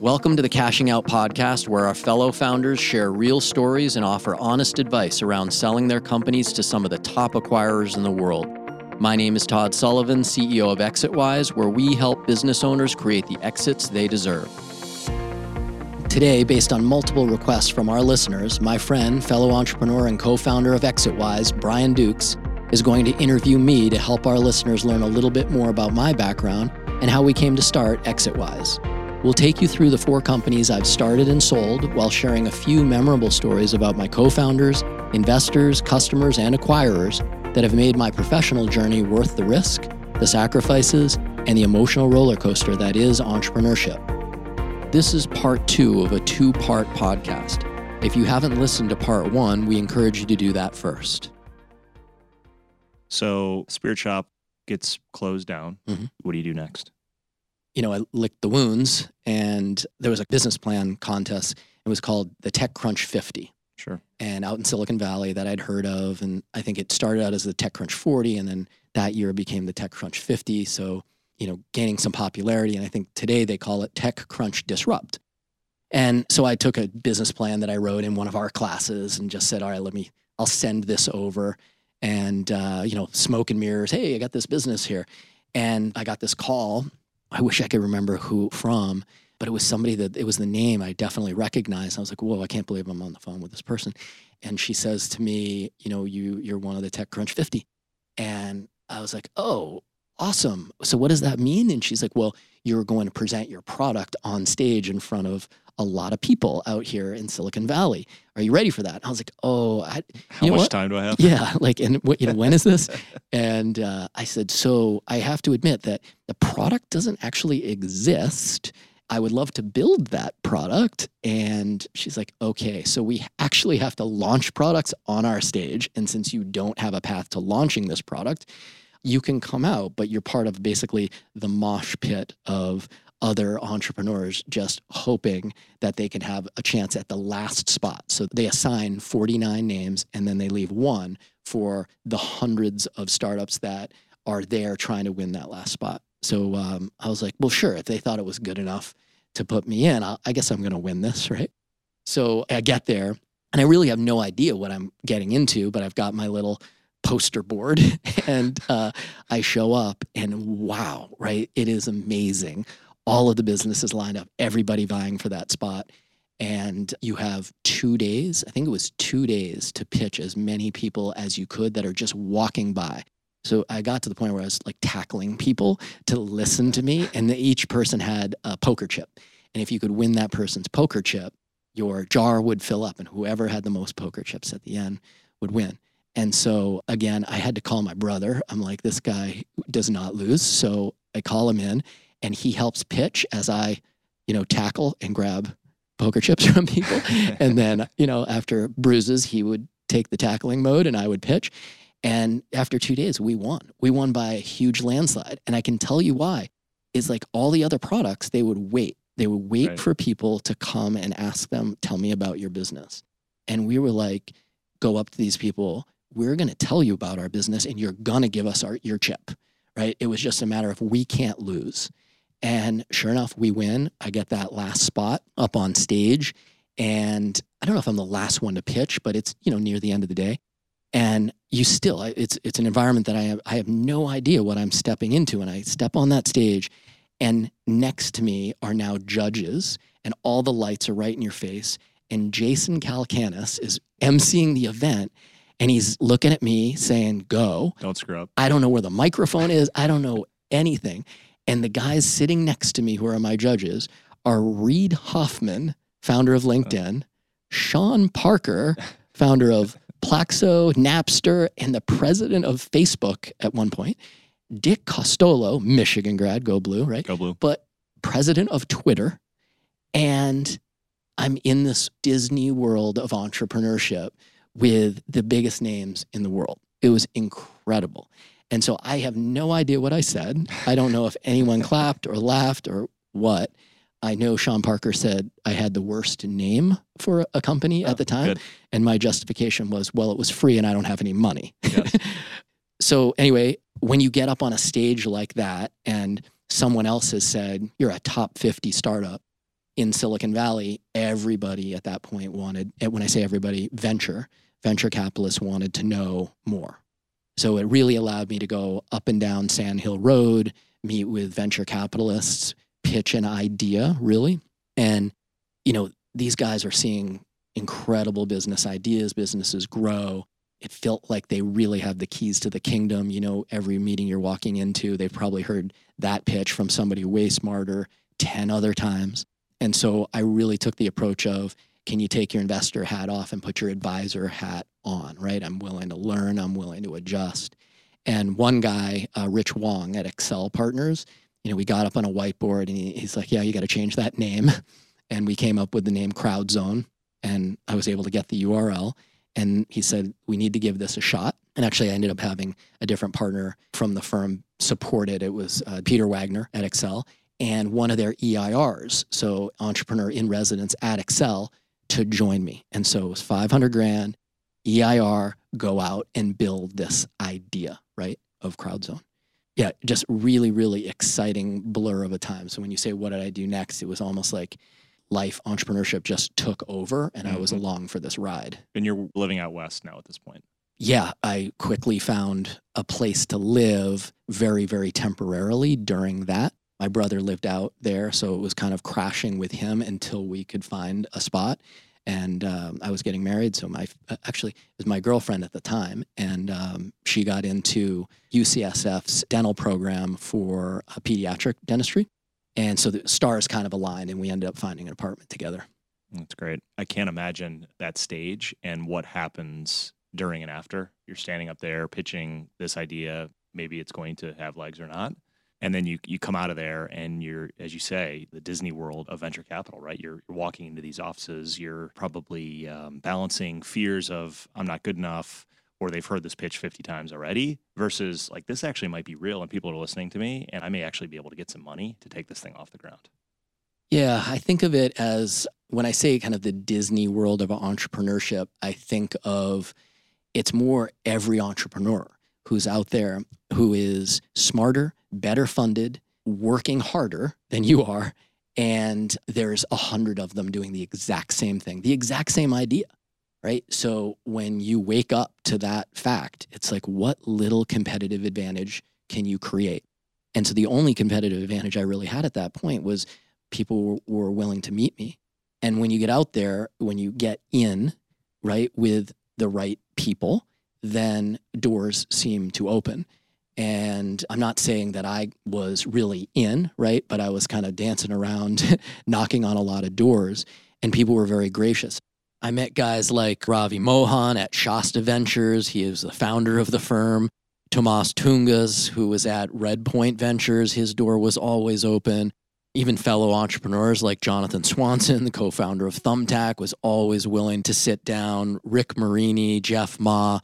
Welcome to the Cashing Out podcast, where our fellow founders share real stories and offer honest advice around selling their companies to some of the top acquirers in the world. My name is Todd Sullivan, CEO of ExitWise, where we help business owners create the exits they deserve. Today, based on multiple requests from our listeners, my friend, fellow entrepreneur, and co founder of ExitWise, Brian Dukes, is going to interview me to help our listeners learn a little bit more about my background and how we came to start ExitWise. We'll take you through the four companies I've started and sold while sharing a few memorable stories about my co founders, investors, customers, and acquirers that have made my professional journey worth the risk, the sacrifices, and the emotional roller coaster that is entrepreneurship. This is part two of a two part podcast. If you haven't listened to part one, we encourage you to do that first. So, Spirit Shop gets closed down. Mhm. What do you do next? You know, I licked the wounds, and there was a business plan contest. It was called the TechCrunch 50. Sure. and out in Silicon Valley that I'd heard of. And I think it started out as the TechCrunch 40, and then that year became the TechCrunch 50. So, you know, gaining some popularity. And I think today they call it TechCrunch Disrupt. And so I took a business plan that I wrote in one of our classes and just said, all right, let me, I'll send this over. And, uh, you know, smoke and mirrors. Hey, I got this business here. And I got this call. I wish I could remember who from, but it was somebody that it was the name I definitely recognized. I was like, whoa, I can't believe I'm on the phone with this person. And she says to me, you know, you you're one of the TechCrunch 50. And I was like, oh, awesome. So what does that mean? And she's like, well, you're going to present your product on stage in front of a lot of people out here in Silicon Valley. Are you ready for that? And I was like, oh, I, How much what? time do I have? yeah, like, and what, you know, when is this? And uh, I said, so I have to admit that the product doesn't actually exist. I would love to build that product. And she's like, okay, so we actually have to launch products on our stage. And since you don't have a path to launching this product, you can come out, but you're part of basically the mosh pit of other entrepreneurs just hoping that they can have a chance at the last spot. So they assign 49 names and then they leave one for the hundreds of startups that are there trying to win that last spot. So um, I was like, well, sure, if they thought it was good enough to put me in, I, I guess I'm going to win this, right? So I get there and I really have no idea what I'm getting into, but I've got my little poster board and uh, I show up and wow, right? It is amazing. All of the businesses lined up, everybody vying for that spot. And you have two days, I think it was two days to pitch as many people as you could that are just walking by. So I got to the point where I was like tackling people to listen to me, and each person had a poker chip. And if you could win that person's poker chip, your jar would fill up, and whoever had the most poker chips at the end would win. And so again, I had to call my brother. I'm like, this guy does not lose. So I call him in, and he helps pitch as I, you know, tackle and grab poker chips from people. and then, you know, after bruises, he would take the tackling mode and I would pitch. And after two days, we won. We won by a huge landslide. And I can tell you why. Is like all the other products, they would wait. They would wait Right. for people to come and ask them, tell me about your business. And we were like, go up to these people. We're going to tell you about our business and you're going to give us our, your chip, right? It was just a matter of we can't lose. And sure enough, we win. I get that last spot up on stage. And I don't know if I'm the last one to pitch, but it's, you know, near the end of the day. And you still, it's, it's an environment that I have, I have no idea what I'm stepping into. And I step on that stage and next to me are now judges and all the lights are right in your face. And Jason Calacanis is emceeing the event and he's looking at me saying, go. Don't screw up. I don't know where the microphone is. I don't know anything. And the guys sitting next to me, who are my judges, are Reid Hoffman, founder of LinkedIn, Sean Parker, founder of Plaxo, Napster, and the president of Facebook at one point, Dick Costolo, Michigan grad, go blue, right? Go blue. but president of Twitter. And I'm in this Disney world of entrepreneurship with the biggest names in the world. It was incredible. And so I have no idea what I said. I don't know if anyone clapped or laughed or what. I know Sean Parker said I had the worst name for a company Oh, at the time. good. And my justification was, well, it was free and I don't have any money. Yes. so, anyway, when you get up on a stage like that and someone else has said, you're a top 50 startup in Silicon Valley, everybody at that point wanted, when I say everybody, venture, venture capitalists wanted to know more. So it really allowed me to go up and down Sand Hill Road, meet with venture capitalists, pitch an idea, really. And, you know, these guys are seeing incredible business ideas, businesses grow. It felt like they really have the keys to the kingdom. You know, every meeting you're walking into, they've probably heard that pitch from somebody way smarter 10 other times. And so I really took the approach of can you take your investor hat off and put your advisor hat on, right? I'm willing to learn, I'm willing to adjust. And one guy, uh, Rich Wong at Accel Partners, you know, we got up on a whiteboard and he, he's like, yeah, you got to change that name. And we came up with the name CrowdZone and I was able to get the URL. And he said, we need to give this a shot. And actually, I ended up having a different partner from the firm support it. It was uh, Peter Wagner at Accel and one of their EIRs, so entrepreneur in residence at Accel, to join me. And so it was 500 grand, EIR, go out and build this idea, right, of CrowdZone. Yeah, just really, really exciting blur of a time. So when you say, what did I do next? It was almost like life entrepreneurship just took over and mm-hmm. I was mm-hmm. along for this ride. And you're living out west now at this point. Yeah, I quickly found a place to live very, very temporarily during that. My brother lived out there, so it was kind of crashing with him until we could find a spot. And um, I was getting married, so my uh, actually it was my girlfriend at the time, and um, she got into UCSF's dental program for uh, pediatric dentistry, and so the stars kind of aligned, and we ended up finding an apartment together. That's great. I can't imagine that stage and what happens during and after. You're standing up there pitching this idea. Maybe it's going to have legs or not and then you you come out of there and you're as you say the disney world of venture capital right? You're, you're walking into these offices you're probably um, balancing fears of i'm not good enough or they've heard this pitch 50 times already versus like this actually might be real and people are listening to me and i may actually be able to get some money to take this thing off the ground. Yeah i think of it as when i say kind of the disney world of entrepreneurship i think of it's more every entrepreneur who's out there who is smarter, better funded, working harder than you are. And there's a hundred of them doing the exact same thing, the exact same idea, right? So when you wake up to that fact, it's like, what little competitive advantage can you create? And so the only competitive advantage I really had at that point was people were willing to meet me. And when you get out there, when you get in, right, with the right people, then doors seem to open. And I'm not saying that I was really in, right? But I was kind of dancing around, knocking on a lot of doors, and people were very gracious. I met guys like Ravi Mohan at Shasta Ventures. He is the founder of the firm. Tomasz Tunguz, who was at Redpoint Ventures, his door was always open. Even fellow entrepreneurs like Jonathan Swanson, the co founder of Thumbtack, was always willing to sit down. Rick Marini, Jeff Ma,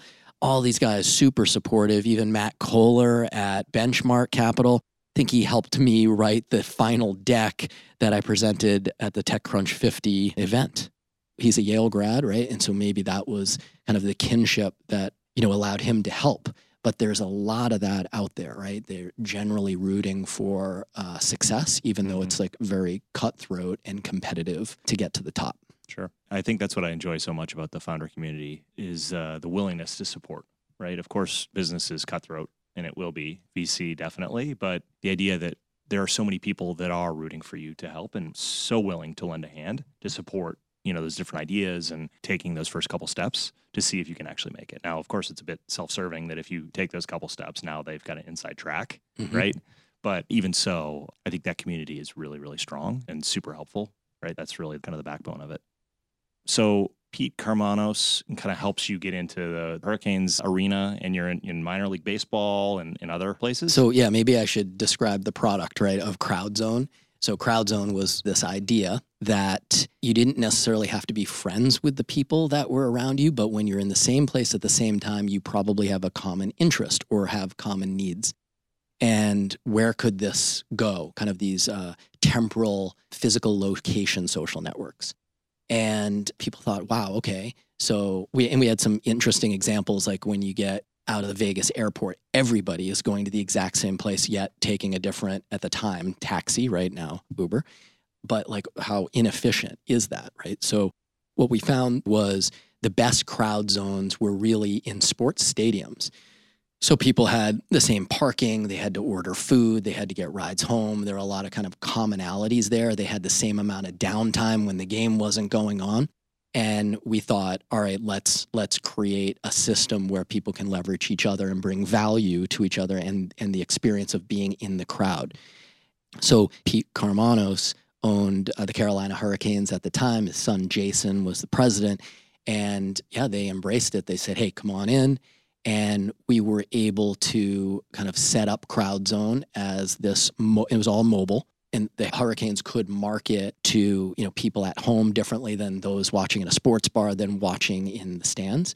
all these guys super supportive. Even Matt Cohler at Benchmark Capital. I think he helped me write the final deck that I presented at the TechCrunch 50 event. He's a Yale grad, right? And so maybe that was kind of the kinship that, you know, allowed him to help. But there's a lot of that out there, right? They're generally rooting for uh, success, even though mm-hmm. it's like very cutthroat and competitive to get to the top. Sure. I think that's what I enjoy so much about the founder community is uh, the willingness to support, right? Of course, business is cutthroat and it will be VC definitely, but the idea that there are so many people that are rooting for you to help and so willing to lend a hand to support you know those different ideas and taking those first couple steps to see if you can actually make it now of course it's a bit self-serving that if you take those couple steps now they've got an inside track mm-hmm. right but even so i think that community is really really strong and super helpful right that's really kind of the backbone of it so Pete Karmanos kind of helps you get into the Hurricanes arena and you're in, in minor league baseball and in other places. So yeah, maybe I should describe the product, right, of CrowdZone. So CrowdZone was this idea that you didn't necessarily have to be friends with the people that were around you, but when you're in the same place at the same time, you probably have a common interest or have common needs. And where could this go? Kind of these uh, temporal, physical location social networks and people thought, wow, okay. So we and we had some interesting examples like when you get out of the Vegas airport. Everybody is going to the exact same place, yet taking a different, at the time, taxi, right now, Uber. But like, how inefficient is that, right? So, what we found was the best crowd zones were really in sports stadiums. So people had the same parking, they had to order food, they had to get rides home. There were a lot of kind of commonalities there. They had the same amount of downtime when the game wasn't going on. And we thought, all right, let's let's create a system where people can leverage each other and bring value to each other and and the experience of being in the crowd. So Pete Karmanos owned uh, the Carolina Hurricanes at the time. His son Jason was the president, and yeah, they embraced it. They said, "Hey, come on in." And we were able to kind of set up CrowdZone as this mo- it was all mobile and the hurricanes could market to you know people at home differently than those watching in a sports bar than watching in the stands.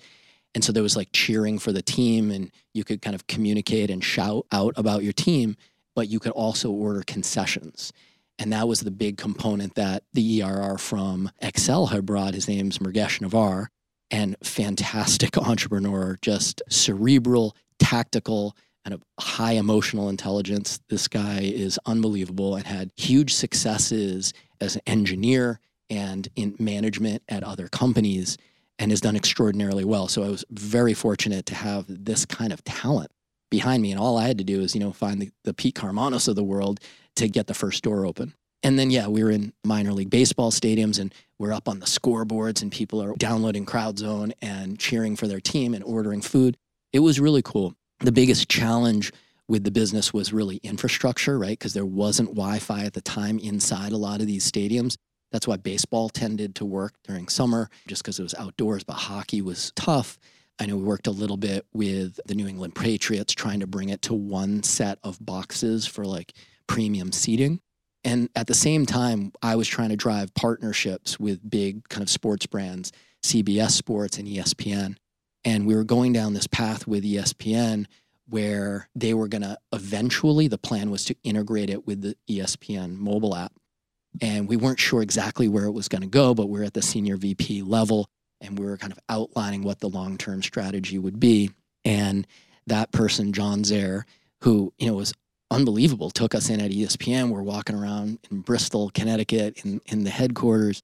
And so there was like cheering for the team and you could kind of communicate and shout out about your team but you could also order concessions. And that was the big component that the ERR from Accel had brought. His name's Mrugesh Navar and fantastic entrepreneur, just cerebral, tactical, and a high emotional intelligence. This guy is unbelievable and had huge successes as an engineer and in management at other companies and has done extraordinarily well. So I was very fortunate to have this kind of talent behind me. And all I had to do is, you know, find the, the Pete Karmanos of the world to get the first door open. And then, yeah, we were in minor league baseball stadiums and we're up on the scoreboards and people are downloading CrowdZone and cheering for their team and ordering food. It was really cool. The biggest challenge with the business was really infrastructure, right? Because there wasn't Wi Fi at the time inside a lot of these stadiums. That's why baseball tended to work during summer, just because it was outdoors, but hockey was tough. I know we worked a little bit with the New England Patriots trying to bring it to one set of boxes for like premium seating. And at the same time, I was trying to drive partnerships with big kind of sports brands, CBS Sports and ESPN. And we were going down this path with ESPN where they were going to eventually, the plan was to integrate it with the ESPN mobile app. And we weren't sure exactly where it was going to go, but we are at the senior VP level and we were kind of outlining what the long term strategy would be. And that person, John Zaire, who you know was unbelievable. Took us in at ESPN. We're walking around in Bristol, Connecticut, in, in the headquarters,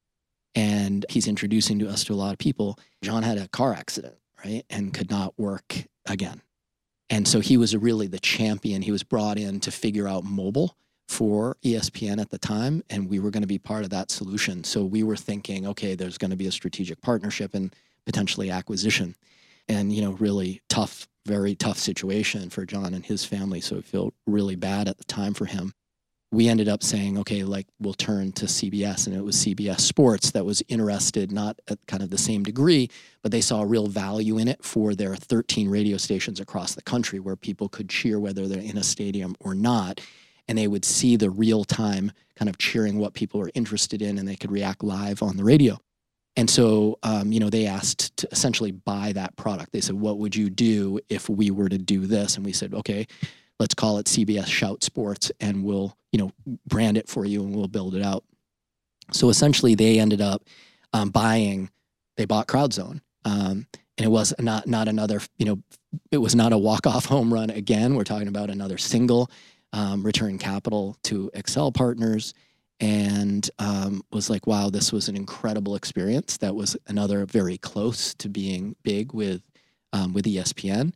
and he's introducing to us to a lot of people. John had a car accident, right, and could not work again. And so he was really the champion. He was brought in to figure out mobile for ESPN at the time, and we were going to be part of that solution. So we were thinking, okay, there's going to be a strategic partnership and potentially acquisition. And, you know, really tough very tough situation for John and his family. So it felt really bad at the time for him. We ended up saying, okay, like we'll turn to CBS. And it was CBS Sports that was interested, not at kind of the same degree, but they saw real value in it for their 13 radio stations across the country where people could cheer whether they're in a stadium or not. And they would see the real time kind of cheering what people were interested in and they could react live on the radio. And so, um, you know, they asked to essentially buy that product. They said, "What would you do if we were to do this?" And we said, "Okay, let's call it CBS Shout Sports, and we'll, you know, brand it for you, and we'll build it out." So essentially, they ended up um, buying. They bought CrowdZone, um, and it was not not another. You know, it was not a walk off home run again. We're talking about another single um, return capital to Accel Partners and um, was like, wow, this was an incredible experience. That was another very close to being big with um, with ESPN,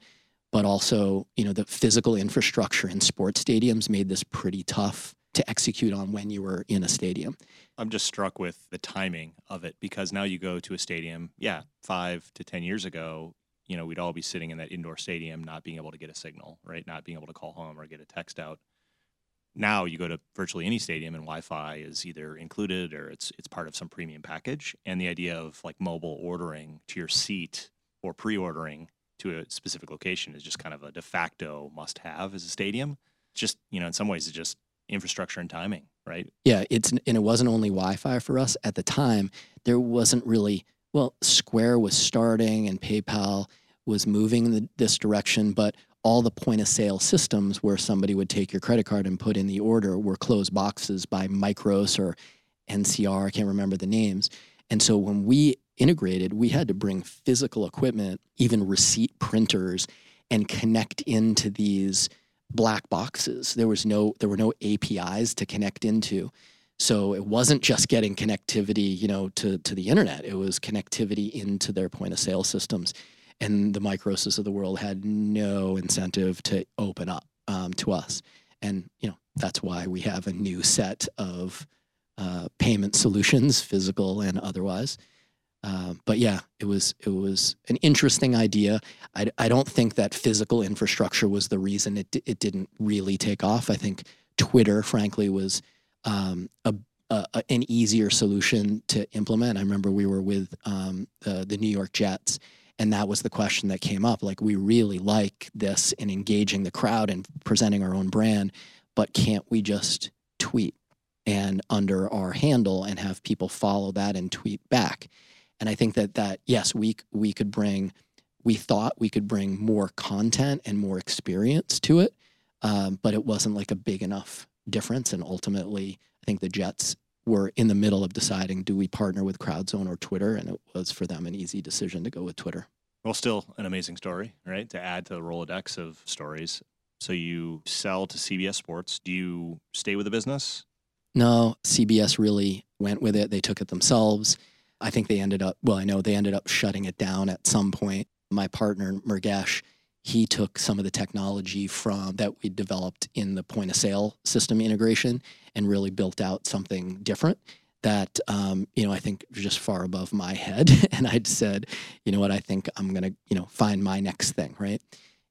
but also you know the physical infrastructure in sports stadiums made this pretty tough to execute on when you were in a stadium. I'm just struck with the timing of it because now you go to a stadium, yeah, five to ten years ago, you know, we'd all be sitting in that indoor stadium, not being able to get a signal, right? Not being able to call home or get a text out now you go to virtually any stadium and Wi-Fi is either included or it's it's part of some premium package. And the idea of like mobile ordering to your seat or pre-ordering to a specific location is just kind of a de facto must-have as a stadium. Just you know, in some ways, it's just infrastructure and timing, right? Yeah, it's and it wasn't only Wi-Fi for us at the time. There wasn't really well, Square was starting and PayPal was moving in the, this direction, but all the point of sale systems where somebody would take your credit card and put in the order were closed boxes by Micros or NCR. I can't remember the names. And so when we integrated, we had to bring physical equipment, even receipt printers, and connect into these black boxes. There was no there were no APIs to connect into. So it wasn't just getting connectivity, you know, to to the internet. It was connectivity into their point of sale systems. And the Microses of the world had no incentive to open up um, to us. And you know, that's why we have a new set of uh, payment solutions, physical and otherwise. Uh, but yeah, it was it was an interesting idea. I, I don't think that physical infrastructure was the reason it it didn't really take off. I think Twitter, frankly, was um, a, an easier solution to implement. I remember we were with um, the New York Jets, and that was the question that came up. Like, we really like this in engaging the crowd and presenting our own brand, but can't we just tweet and under our handle and have people follow that and tweet back? And I think that that yes, we we could bring, we thought we could bring more content and more experience to it, um, but it wasn't like a big enough difference. And ultimately, I think the Jets were in the middle of deciding do we partner with CrowdZone or Twitter, and it was for them an easy decision to go with Twitter. Well, still an amazing story, right? To add to the Rolodex of stories. So you sell to CBS Sports. Do you stay with the business? No, CBS really went with it. They took it themselves. I think they ended up, well, I know they ended up shutting it down at some point. My partner, Murgesh, he took some of the technology from that we developed in the point of sale system integration and really built out something different that um, you know I think just far above my head. and I'd said, you know what, I think I'm gonna you know find my next thing, right?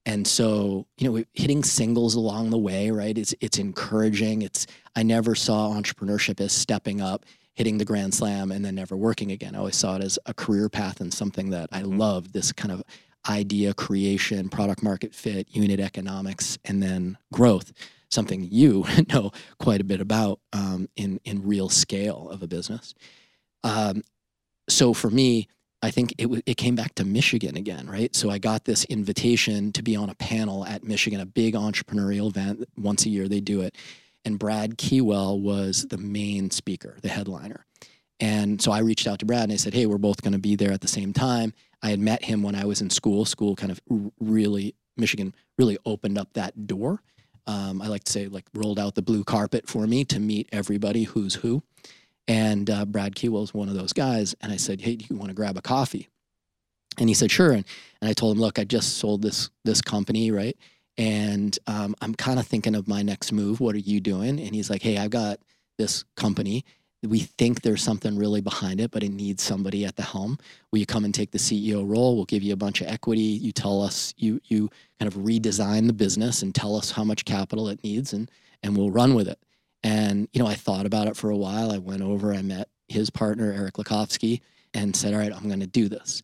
And so you know hitting singles along the way, right? It's it's encouraging. It's I never saw entrepreneurship as stepping up hitting the grand slam and then never working again. I always saw it as a career path and something that I mm-hmm. loved this kind of idea creation, product market fit, unit economics, and then growth. Something you know quite a bit about um, in in real scale of a business. Um, so for me, I think it w- it came back to Michigan again, right? So I got this invitation to be on a panel at Michigan, a big entrepreneurial event. Once a year they do it, and Brad Keywell was the main speaker, the headliner. And so I reached out to Brad and I said, "Hey, we're both going to be there at the same time." I had met him when I was in school. School kind of really Michigan really opened up that door. Um, I like to say like rolled out the blue carpet for me to meet everybody who's who. And uh, Brad Keywell was one of those guys. And I said, "Hey, do you want to grab a coffee?" And he said, "Sure." And, and I told him, "Look, I just sold this this company, right?" and um, I'm kind of thinking of my next move. What are you doing? And he's like, hey, I've got this company. We think there's something really behind it, but it needs somebody at the helm. Will you come and take the CEO role? We'll give you a bunch of equity. You tell us you you kind of redesign the business and tell us how much capital it needs, and and we'll run with it. And you know, I thought about it for a while. I went over. I met his partner Eric Lefkofsky and said, "All right, I'm going to do this."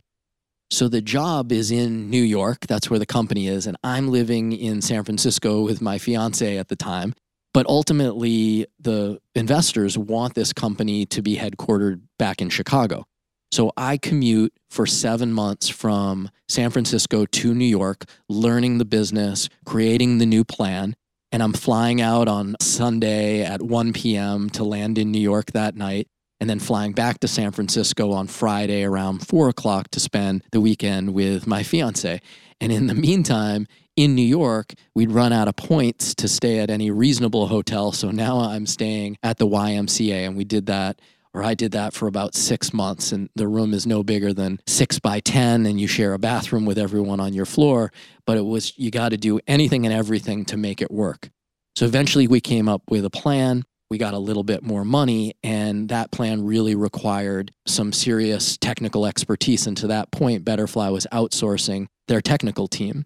So the job is in New York. That's where the company is. And I'm living in San Francisco with my fiance at the time. But ultimately, the investors want this company to be headquartered back in Chicago. So I commute for seven months from San Francisco to New York, learning the business, creating the new plan. And I'm flying out on Sunday at 1 p.m. to land in New York that night and then flying back to San Francisco on Friday around four o'clock to spend the weekend with my fiance. And in the meantime, in New York, we'd run out of points to stay at any reasonable hotel. So now I'm staying at the YMCA, and we did that, or I did that for about six months. And the room is no bigger than six by 10, and you share a bathroom with everyone on your floor. But it was, you got to do anything and everything to make it work. So eventually we came up with a plan we got a little bit more money and that plan really required some serious technical expertise and to that point betterfly was outsourcing their technical team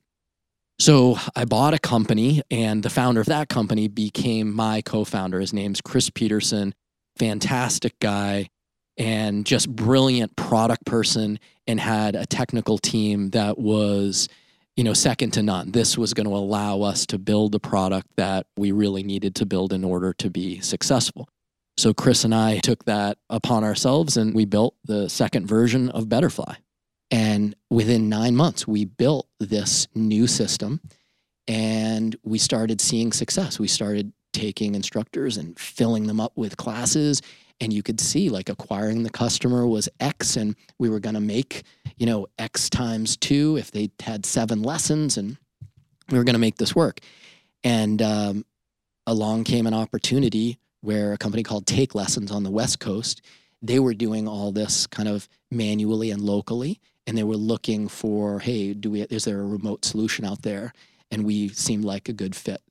so i bought a company and the founder of that company became my co-founder his name's chris peterson fantastic guy and just brilliant product person and had a technical team that was you know, second to none. This was going to allow us to build the product that we really needed to build in order to be successful. So Chris and I took that upon ourselves and we built the second version of Betterfly. And within nine months, we built this new system and we started seeing success. We started taking instructors and filling them up with classes and you could see like acquiring the customer was X and we were going to make, you know, X times two if they had seven lessons. And We were going to make this work. And um, along came an opportunity where a company called TakeLessons on the West Coast, they were doing all this kind of manually and locally. And they were looking for, hey, do we, is there a remote solution out there? And we seemed like a good fit.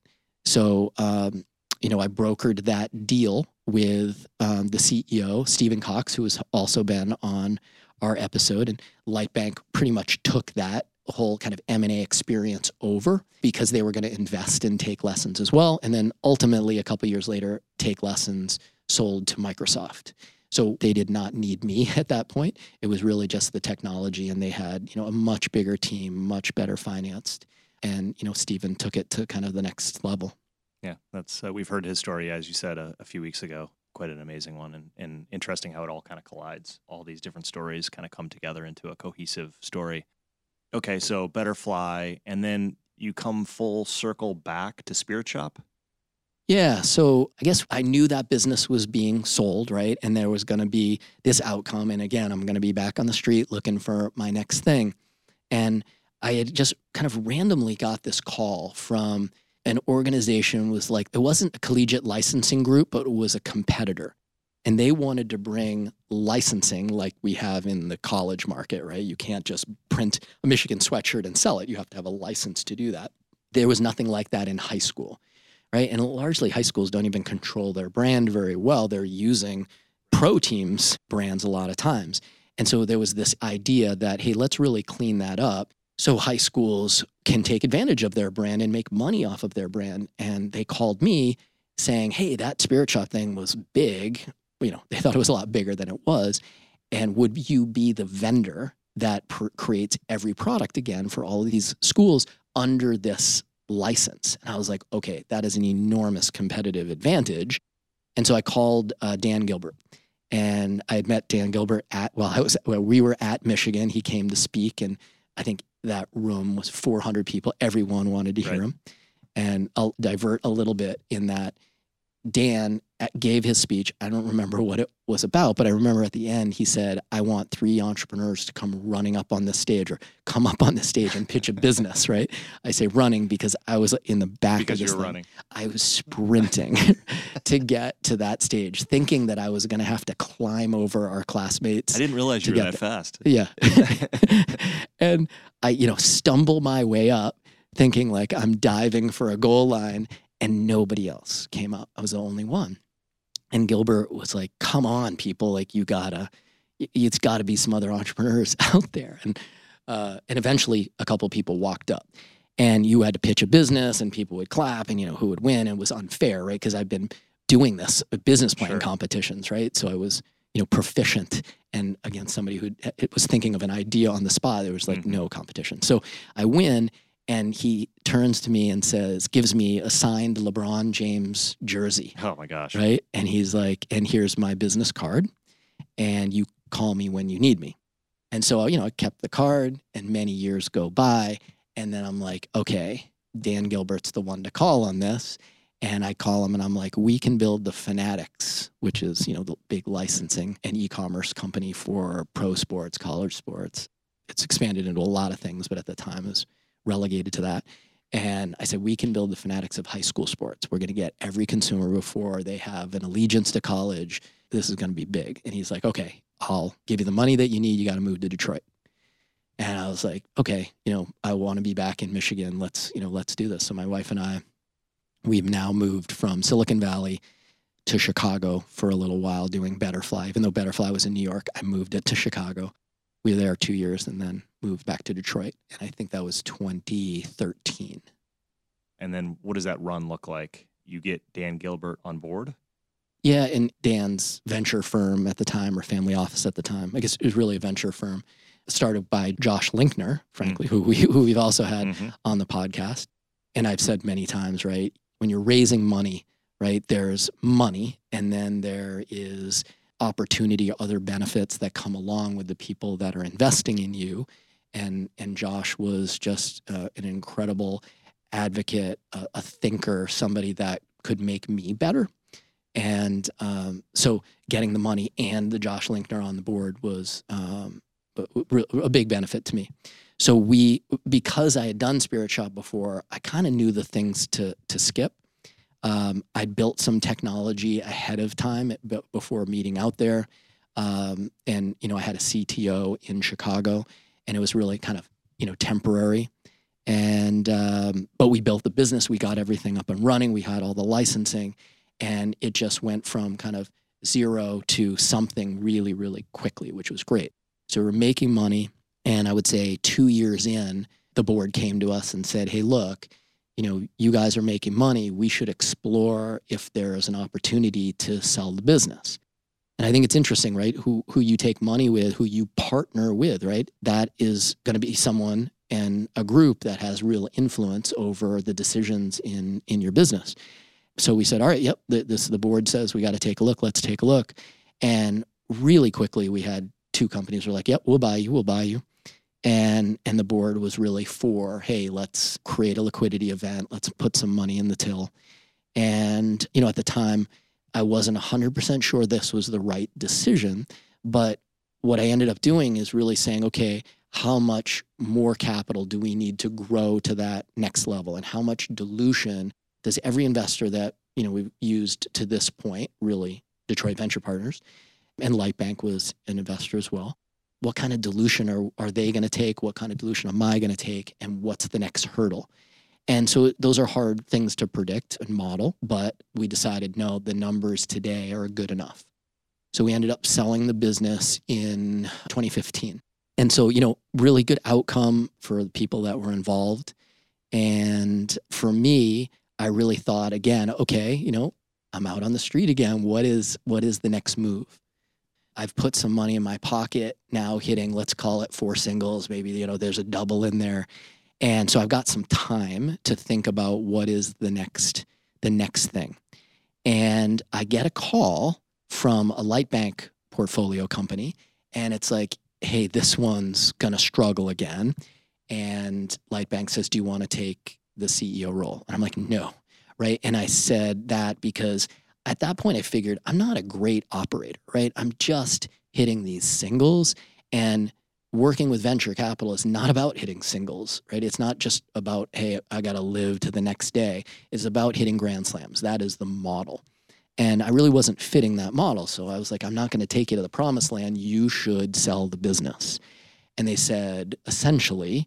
So, um, you know, I brokered that deal with um, the CEO, Stephen Cox, who has also been on our episode. And Lightbank pretty much took that whole kind of M&A experience over because they were going to invest and TakeLessons as well. And then ultimately, a couple years later, TakeLessons sold to Microsoft. So they did not need me at that point. It was really just the technology, and they had you know a much bigger team, much better financed, and you know Stephen took it to kind of the next level. Yeah, that's uh, we've heard his story as you said a, a few weeks ago. Quite an amazing one, and, and interesting how it all kind of collides. All these different stories kind of come together into a cohesive story. Okay, so Betterfly, and then you come full circle back to Spirit Shop. Yeah. So I guess I knew that business was being sold, right? And there was going to be this outcome. And again, I'm going to be back on the street looking for my next thing. And I had just kind of randomly got this call from an organization was like it wasn't a collegiate licensing group but it was a competitor and they wanted to bring licensing like we have in the college market right you can't just print a michigan sweatshirt and sell it you have to have a license to do that there was nothing like that in high school right and largely high schools don't even control their brand very well they're using pro teams brands a lot of times and so there was this idea that hey let's really clean that up so high schools can take advantage of their brand and make money off of their brand. And they called me saying, Hey, that spirit shop thing was big. You know, they thought it was a lot bigger than it was. And would you be the vendor that pr- creates every product again for all of these schools under this license? And I was like, okay, that is an enormous competitive advantage. And so I called uh, Dan Gilbert and I had met Dan Gilbert at, well, I was, well, we were at Michigan. He came to speak and I think that room was 400 people. Everyone wanted to hear right. him. And I'll divert a little bit in that Dan gave his speech. I don't remember what it was about, but I remember at the end he said, I want three entrepreneurs to come running up on this stage or come up on the stage and pitch a business, right? I say running because I was in the back because of this you're thing. running. I was sprinting to get to that stage, thinking that I was going to have to climb over our classmates. I didn't realize you were that fast. Yeah. and I, you know, stumble my way up thinking like I'm diving for a goal line and nobody else came up. I was the only one. And Gilbert was like, "Come on, people! Like you gotta, it's got to be some other entrepreneurs out there." And uh, and eventually, a couple people walked up, and you had to pitch a business, and people would clap, and you know who would win. And it was unfair, right? Because I've been doing this business plan sure. competitions, right? So I was you know proficient and against somebody who it was thinking of an idea on the spot there was like mm-hmm. no competition so i win and he turns to me and says, gives me a signed LeBron James jersey. Oh my gosh. Right. And he's like, and here's my business card. And you call me when you need me. And so, you know, I kept the card and many years go by. And then I'm like, okay, Dan Gilbert's the one to call on this. And I call him and I'm like, we can build the Fanatics, which is, you know, the big licensing and e commerce company for pro sports, college sports. It's expanded into a lot of things, but at the time it was relegated to that. And I said, we can build the fanatics of high school sports. We're going to get every consumer before they have an allegiance to college. This is going to be big. And he's like, okay, I'll give you the money that you need. You got to move to Detroit. And I was like, okay, you know, I want to be back in Michigan. Let's, you know, let's do this. So my wife and I, we've now moved from Silicon Valley to Chicago for a little while doing Betterfly. Even though Betterfly was in New York, I moved it to Chicago we were there two years and then moved back to Detroit. And I think that was 2013. And then what does that run look like? You get Dan Gilbert on board? Yeah, and Dan's venture firm at the time or family office at the time. I guess it was really a venture firm started by Josh Linkner, frankly, mm-hmm. who, we, who we've also had mm-hmm. on the podcast. And I've said many times, right, when you're raising money, right, there's money and then there is opportunity, other benefits that come along with the people that are investing in you. And and Josh was just uh, an incredible advocate, a, a, thinker, somebody that could make me better. And um, so getting the money and the Josh Linkner on the board was um, a, big benefit to me. So we, because I had done Spirit Shop before, I kind of knew the things to to skip. Um, I built some technology ahead of time before meeting out there, um, and you know I had a CTO in Chicago, and it was really kind of you know temporary. And um, but we built the business, we got everything up and running, we had all the licensing, and it just went from kind of zero to something really really quickly, which was great. So we're making money, and I would say two years in, the board came to us and said, "Hey, look." You know, you guys are making money. We should explore if there is an opportunity to sell the business. And I think it's interesting, right? Who who you take money with, who you partner with, right? That is going to be someone and a group that has real influence over the decisions in in your business. So we said, all right, yep, this the board says we got to take a look. Let's take a look. And really quickly, we had two companies were like, yep, we'll buy you, we'll buy you and and the board was really for hey let's create a liquidity event. Let's put some money in the till. And you know at the time i wasn't 100% sure this was the right decision but what i ended up doing is really saying okay how much more capital do we need to grow to that next level? And how much dilution does every investor that you know we've used to this point really detroit venture partners and lightbank was an investor as well what kind of dilution are, are they going to take? What kind of dilution am I going to take? And what's the next hurdle? And so those are hard things to predict and model, but we decided no, the numbers today are good enough. So we ended up selling the business in 2015. And so, you know, really good outcome for the people that were involved. And for me, I really thought again, okay, you know, I'm out on the street again. What is what is the next move? I've put some money in my pocket now hitting, let's call it four singles. Maybe, you know, there's a double in there. And so I've got some time to think about what is the next, the next thing. And I get a call from a Lightbank portfolio company. And it's like, hey, this one's going to struggle again. And Lightbank says, do you want to take the CEO role? And I'm like, no. Right. And I said that because at that point, I figured I'm not a great operator, right? I'm just hitting these singles and working with venture capital is not about hitting singles, right? It's not just about, hey, I got to live to the next day. It's about hitting grand slams. That is the model. And I really wasn't fitting that model. So I was like, I'm not going to take you to the promised land. You should sell the business. And they said, essentially,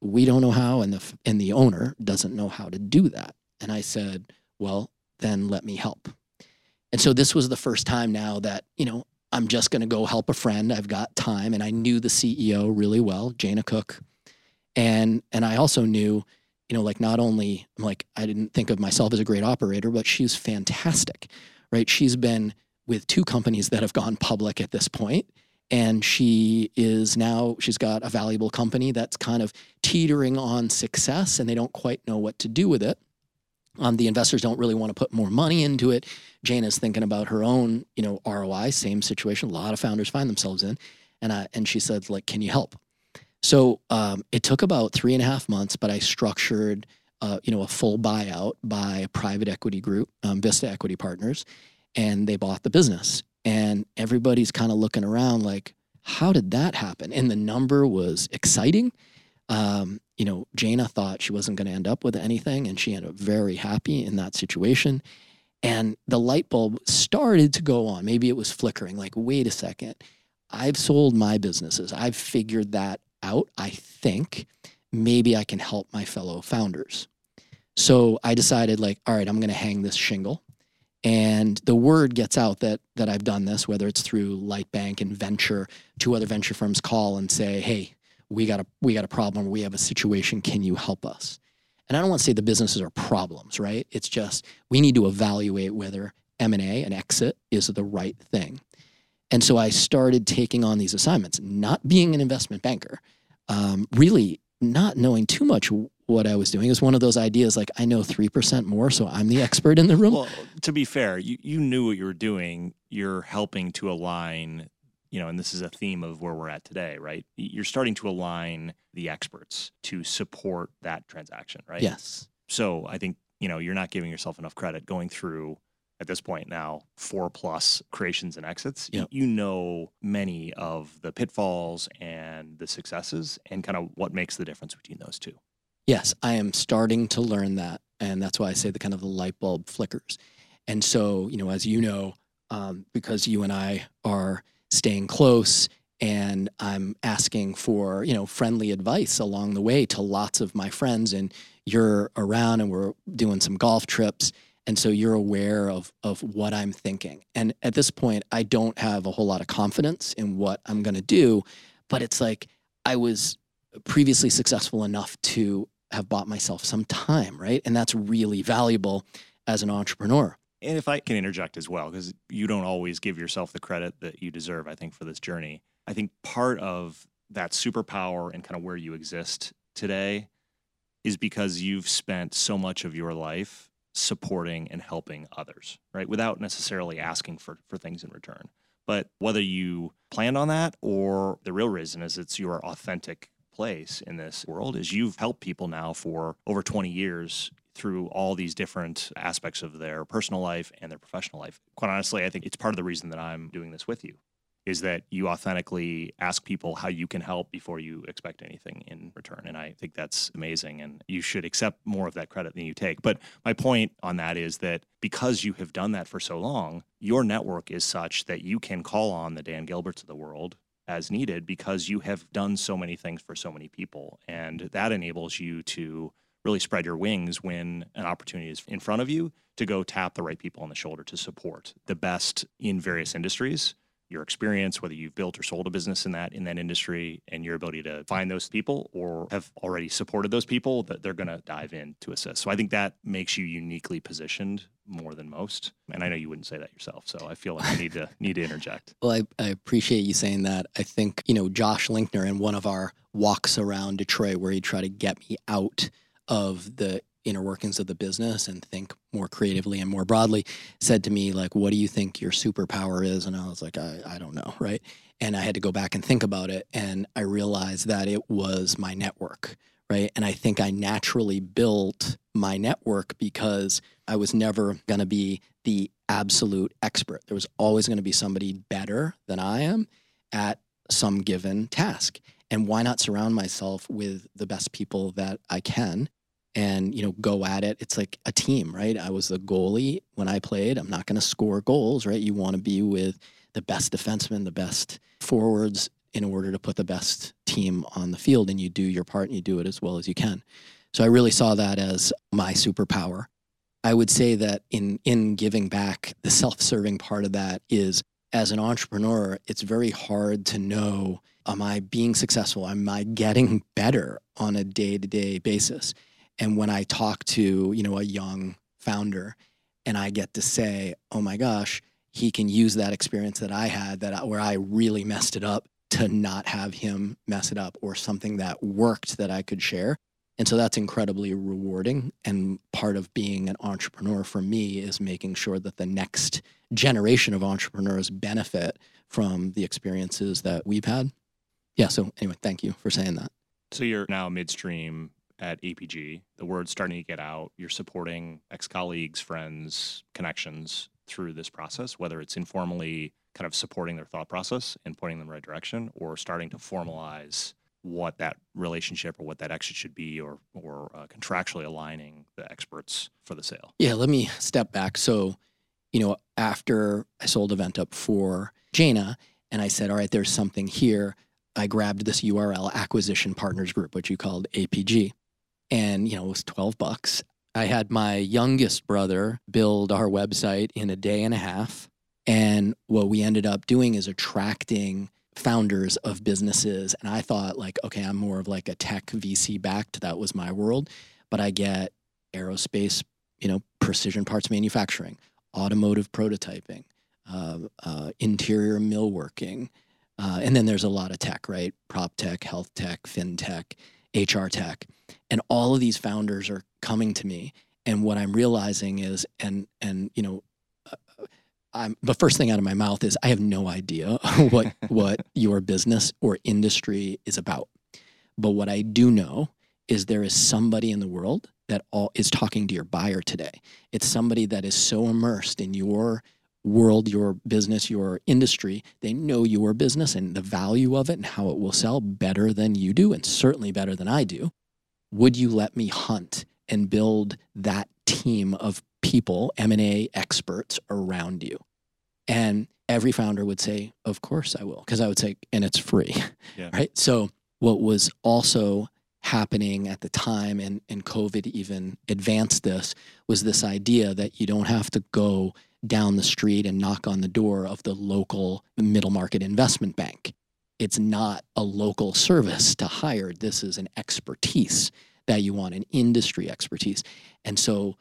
we don't know how, and the, and the owner doesn't know how to do that. And I said, well, then let me help. And so this was the first time now that, you know, I'm just going to go help a friend. I've got time. And I knew the CEO really well, Jana Cook. And, and I also knew, you know, like not only, like, I didn't think of myself as a great operator, but she's fantastic, right? She's been with two companies that have gone public at this point, And she is now, she's got a valuable company that's kind of teetering on success and they don't quite know what to do with it. Um, the investors don't really want to put more money into it. Jane is thinking about her own, you know, ROI. Same situation. A lot of founders find themselves in, and I, and she said, like, can you help? So um, it took about three and a half months, but I structured, uh, you know, a full buyout by a private equity group, um, Vista Equity Partners, and they bought the business. And everybody's kind of looking around like, how did that happen? And the number was exciting um, you know, Jana thought she wasn't going to end up with anything, and she ended up very happy in that situation. And the light bulb started to go on. Maybe it was flickering, like, wait a second. I've sold my businesses. I've figured that out. I think maybe I can help my fellow founders. So I decided, like, all right, I'm going to hang this shingle. And the word gets out that that I've done this, whether it's through Lightbank and Venture, two other venture firms call and say, hey, we got a we got a problem we have a situation can you help us? And i don't want to say the businesses are problems right? It's just we need to evaluate whether m&a and exit is the right thing. And so i started taking on these assignments not being an investment banker um, really not knowing too much what i was doing. It was one of those ideas like i know 3% more so i'm the expert in the room. Well to be fair you, you knew what you were doing. You're helping to align you know, and this is a theme of where we're at today, right? You're starting to align the experts to support that transaction, right? Yes. So I think, you know, you're not giving yourself enough credit going through at this point now four plus creations and exits, Yep. you know many of the pitfalls and the successes and kind of what makes the difference between those two. Yes, I am starting to learn that. And that's why I say the kind of the light bulb flickers. And so, you know, as you know, um, because you and I are staying close and I'm asking for, you know, friendly advice along the way to lots of my friends and you're around and we're doing some golf trips. And so you're aware of of what I'm thinking. And at this point, I don't have a whole lot of confidence in what I'm gonna do, but it's like I was previously successful enough to have bought myself some time, right? And that's really valuable as an entrepreneur. And if I can interject as well, because you don't always give yourself the credit that you deserve, I think, for this journey. I think part of that superpower and kind of where you exist today is because you've spent so much of your life supporting and helping others, right? Without necessarily asking for, for things in return. But whether you planned on that or the real reason is it's your authentic place in this world is you've helped people now for over 20 years through all these different aspects of their personal life and their professional life. Quite honestly, I think it's part of the reason that I'm doing this with you is that you authentically ask people how you can help before you expect anything in return. And I think that's amazing. And you should accept more of that credit than you take. But my point on that is that because you have done that for so long, your network is such that you can call on the Dan Gilberts of the world as needed because you have done so many things for so many people. And that enables you to really spread your wings when an opportunity is in front of you to go tap the right people on the shoulder to support the best in various industries your experience whether you've built or sold a business in that in that industry and your ability to find those people or have already supported those people that they're going to dive in to assist. So i think that makes you uniquely positioned more than most. And i know you wouldn't say that yourself so i feel like i need to need to interject. Well, I, I appreciate you saying that. I think, you know, Josh Linkner in one of our walks around Detroit where he tried to get me out of the inner workings of the business and think more creatively and more broadly said to me like what do you think your superpower is? And i was like i, I don't know right? And i had to go back and think about it and i realized that it was my network right? And i think i naturally built my network because i was never going to be the absolute expert. There was always going to be somebody better than i am at some given task. And why not surround myself with the best people that i can and you know go at it. It's like a team right? I was the goalie when i played. I'm not going to score goals right? You want to be with the best defensemen the best forwards in order to put the best team on the field and you do your part and you do it as well as you can. So i really saw that as my superpower. I would say that in in giving back the self-serving part of that is as an entrepreneur it's very hard to know am i being successful? Am i getting better on a day-to-day basis and when I talk to, you know, a young founder and I get to say, "Oh my gosh, he can use that experience that I had that I, where I really messed it up to not have him mess it up or something that worked that I could share." And so that's incredibly rewarding and part of being an entrepreneur for me is making sure that the next generation of entrepreneurs benefit from the experiences that we've had. Yeah, so anyway, thank you for saying that. So you're now midstream at APG. The word's starting to get out. You're supporting ex colleagues, friends, connections through this process, whether it's informally kind of supporting their thought process and pointing them the right direction, or starting to formalize what that relationship or what that exit should be, or or uh, contractually aligning the experts for the sale. Yeah, let me step back. So, you know, after I sold event up for Jana, and I said, all right, there's something here. I grabbed this URL, Acquisition Partners Group, which you called APG, and you know, it was 12 bucks. I had my youngest brother build our website in a day and a half. And what we ended up doing is attracting founders of businesses. And I thought, like, okay, I'm more of like a tech VC backed. That was my world. But I get aerospace, you know, precision parts manufacturing, automotive prototyping, uh, uh, interior millworking. Uh, and then there's a lot of tech, right? Prop tech, health tech, fintech, HR tech. And all of these founders are coming to me. And what I'm realizing is, and, and, you know, uh, I'm, the first thing out of my mouth is I have no idea what, what your business or industry is about. But what I do know is there is somebody in the world that all is talking to your buyer today. It's somebody that is so immersed in your world, your business, your industry. They know your business and the value of it and how it will sell better than you do, and certainly better than I do. Would you let me hunt and build that team of people, M&A experts around you? And every founder would say, Of course I will. Because I would say, and it's free. Yeah. Right. So, what was also happening at the time, and, and COVID even advanced this, was this idea that you don't have to go down the street and knock on the door of the local middle market investment bank. It's not a local service to hire. This is an expertise that you want, an industry expertise. And so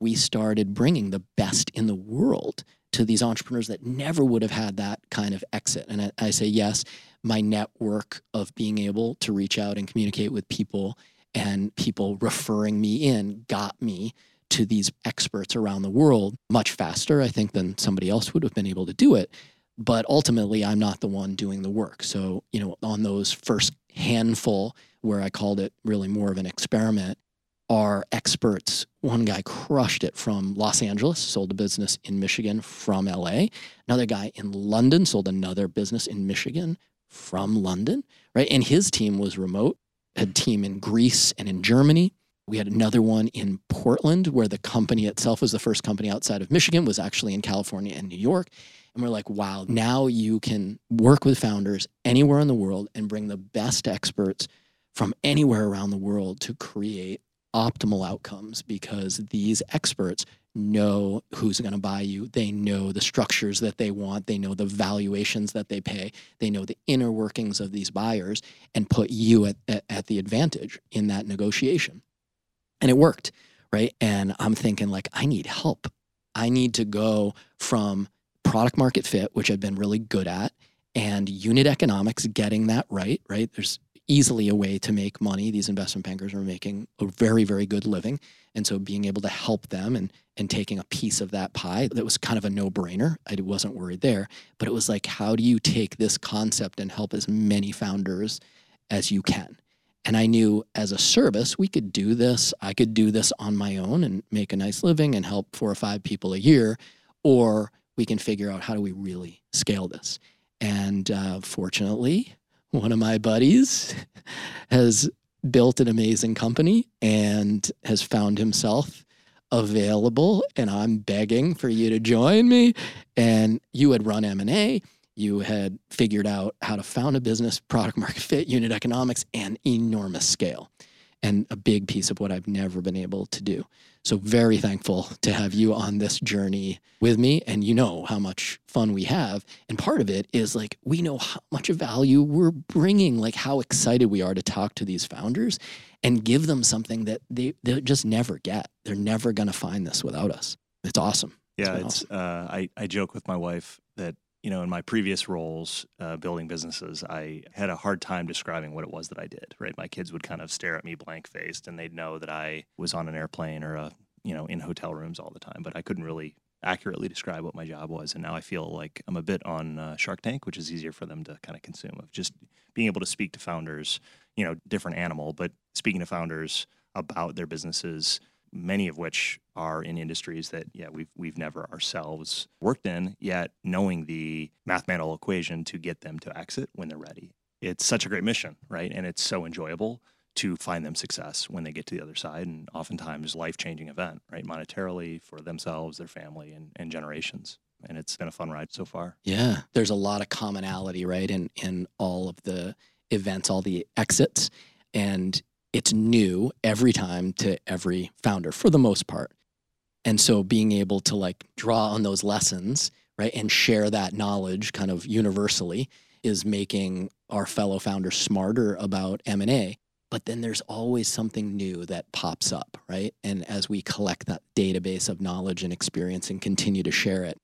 we started bringing the best in the world to these entrepreneurs that never would have had that kind of exit. And I, I say, yes, my network of being able to reach out and communicate with people and people referring me in got me to these experts around the world much faster, I think, than somebody else would have been able to do it. But ultimately, I'm not the one doing the work. So, you know, on those first handful, where I called it really more of an experiment, are experts. One guy crushed it from Los Angeles, sold a business in Michigan from LA. Another guy in London sold another business in Michigan from London, right? And his team was remote, had a team in Greece and in Germany. We had another one in Portland where the company itself was the first company outside of Michigan, was actually in California and New York. And we're like, wow, now you can work with founders anywhere in the world and bring the best experts from anywhere around the world to create optimal outcomes because these experts know who's going to buy you. They know the structures that they want. They know the valuations that they pay. They know the inner workings of these buyers and put you at, at, at the advantage in that negotiation. And it worked, right? And I'm thinking, like, I need help. I need to go from product market fit, which I've been really good at, and unit economics, getting that right, right? There's easily a way to make money. These investment bankers are making a very, very good living. And so being able to help them and and taking a piece of that pie, that was kind of a no-brainer. I wasn't worried there. But it was like, how do you take this concept and help as many founders as you can? And I knew as a service, we could do this. I could do this on my own and make a nice living and help four or five people a year. Or we can figure out how do we really scale this. And uh, fortunately, one of my buddies has built an amazing company and has found himself available and I'm begging for you to join me and you had run M&A you had figured out how to found a business product market fit unit economics and enormous scale and a big piece of what I've never been able to do so very thankful to have you on this journey with me. And you know how much fun we have. And part of it is like we know how much value we're bringing, like how excited we are to talk to these founders and give them something that they, they just never get. They're never going to find this without us. It's awesome. Yeah, it's, it's uh, I, I joke with my wife that you know, in my previous roles uh, building businesses, I had a hard time describing what it was that I did. Right, my kids would kind of stare at me blank faced, and they'd know that I was on an airplane or a you know in hotel rooms all the time. But I couldn't really accurately describe what my job was, and now I feel like I'm a bit on uh, Shark Tank, which is easier for them to kind of consume. Of just being able to speak to founders, you know, different animal, but speaking to founders about their businesses many of which are in industries that yeah we've we've never ourselves worked in yet knowing the mathematical equation to get them to exit when they're ready. It's such a great mission right? And it's so enjoyable to find them success when they get to the other side and oftentimes life-changing event right? Monetarily for themselves their family and, and generations. And it's been a fun ride so far. Yeah. There's a lot of commonality right in in all of the events all the exits. And it's new every time to every founder for the most part. And so being able to like draw on those lessons, right, and share that knowledge kind of universally is making our fellow founders smarter about M&A. But then there's always something new that pops up, right? And as we collect that database of knowledge and experience and continue to share it,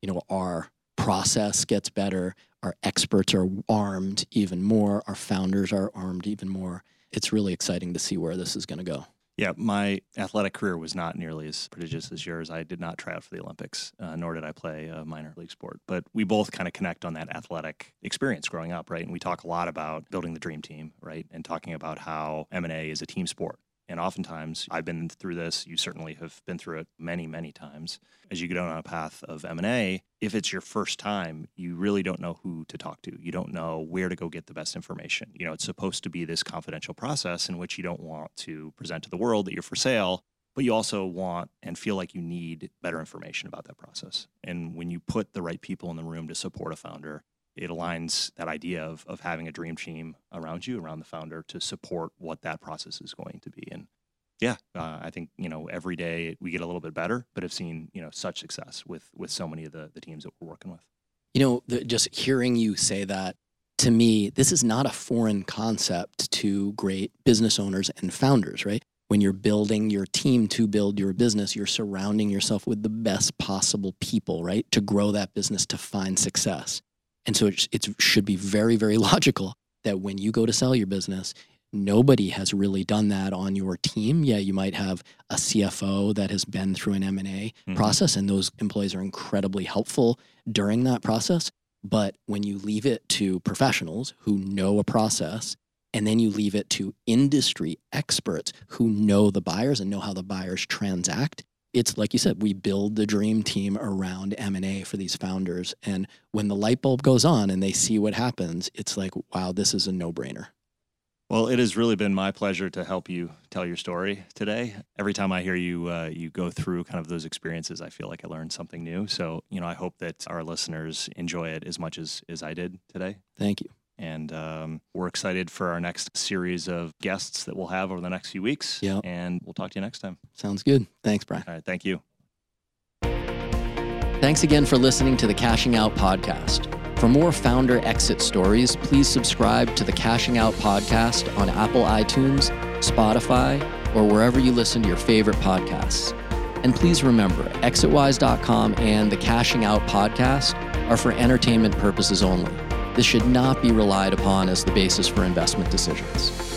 you know, our process gets better, our experts are armed even more, our founders are armed even more it's really exciting to see where this is going to go. Yeah, my athletic career was not nearly as prodigious as yours. I did not try out for the Olympics, uh, nor did I play a minor league sport. But we both kind of connect on that athletic experience growing up, right? And we talk a lot about building the dream team, right? And talking about how M&A is a team sport And oftentimes, I've been through this. You certainly have been through it many, many times. As you go down a path of M&A, if it's your first time, you really don't know who to talk to. You don't know where to go get the best information. You know, it's supposed to be this confidential process in which you don't want to present to the world that you're for sale, but you also want and feel like you need better information about that process. And when you put the right people in the room to support a founder, it aligns that idea of, of having a dream team around you, around the founder, to support what that process is going to be. And yeah, uh, I think you know every day we get a little bit better, but I've seen you know such success with with so many of the the teams that we're working with. You know, the, just hearing you say that to me, this is not a foreign concept to great business owners and founders, right? When you're building your team to build your business, you're surrounding yourself with the best possible people, right? To grow that business, to find success. And so it, it should be very, very logical that when you go to sell your business, nobody has really done that on your team. Yeah, you might have a CFO that has been through an M&A mm-hmm. process and those employees are incredibly helpful during that process. But when you leave it to professionals who know a process and then you leave it to industry experts who know the buyers and know how the buyers transact, it's like you said we build the dream team around m&a for these founders and when the light bulb goes on and they see what happens it's like wow this is a no-brainer. Well it has really been my pleasure to help you tell your story today. Every time i hear you uh, you go through kind of those experiences i feel like i learned something new. So you know i hope that our listeners enjoy it as much as as i did today. Thank you and um, we're excited for our next series of guests that we'll have over the next few weeks. Yeah. And we'll talk to you next time. Sounds good. Thanks, Brian. All right. Thank you. Thanks again for listening to the Cashing Out Podcast. For more founder exit stories, please subscribe to the Cashing Out Podcast on Apple iTunes, Spotify, or wherever you listen to your favorite podcasts. And please remember, exitwise.com and the Cashing Out Podcast are for entertainment purposes only. This should not be relied upon as the basis for investment decisions.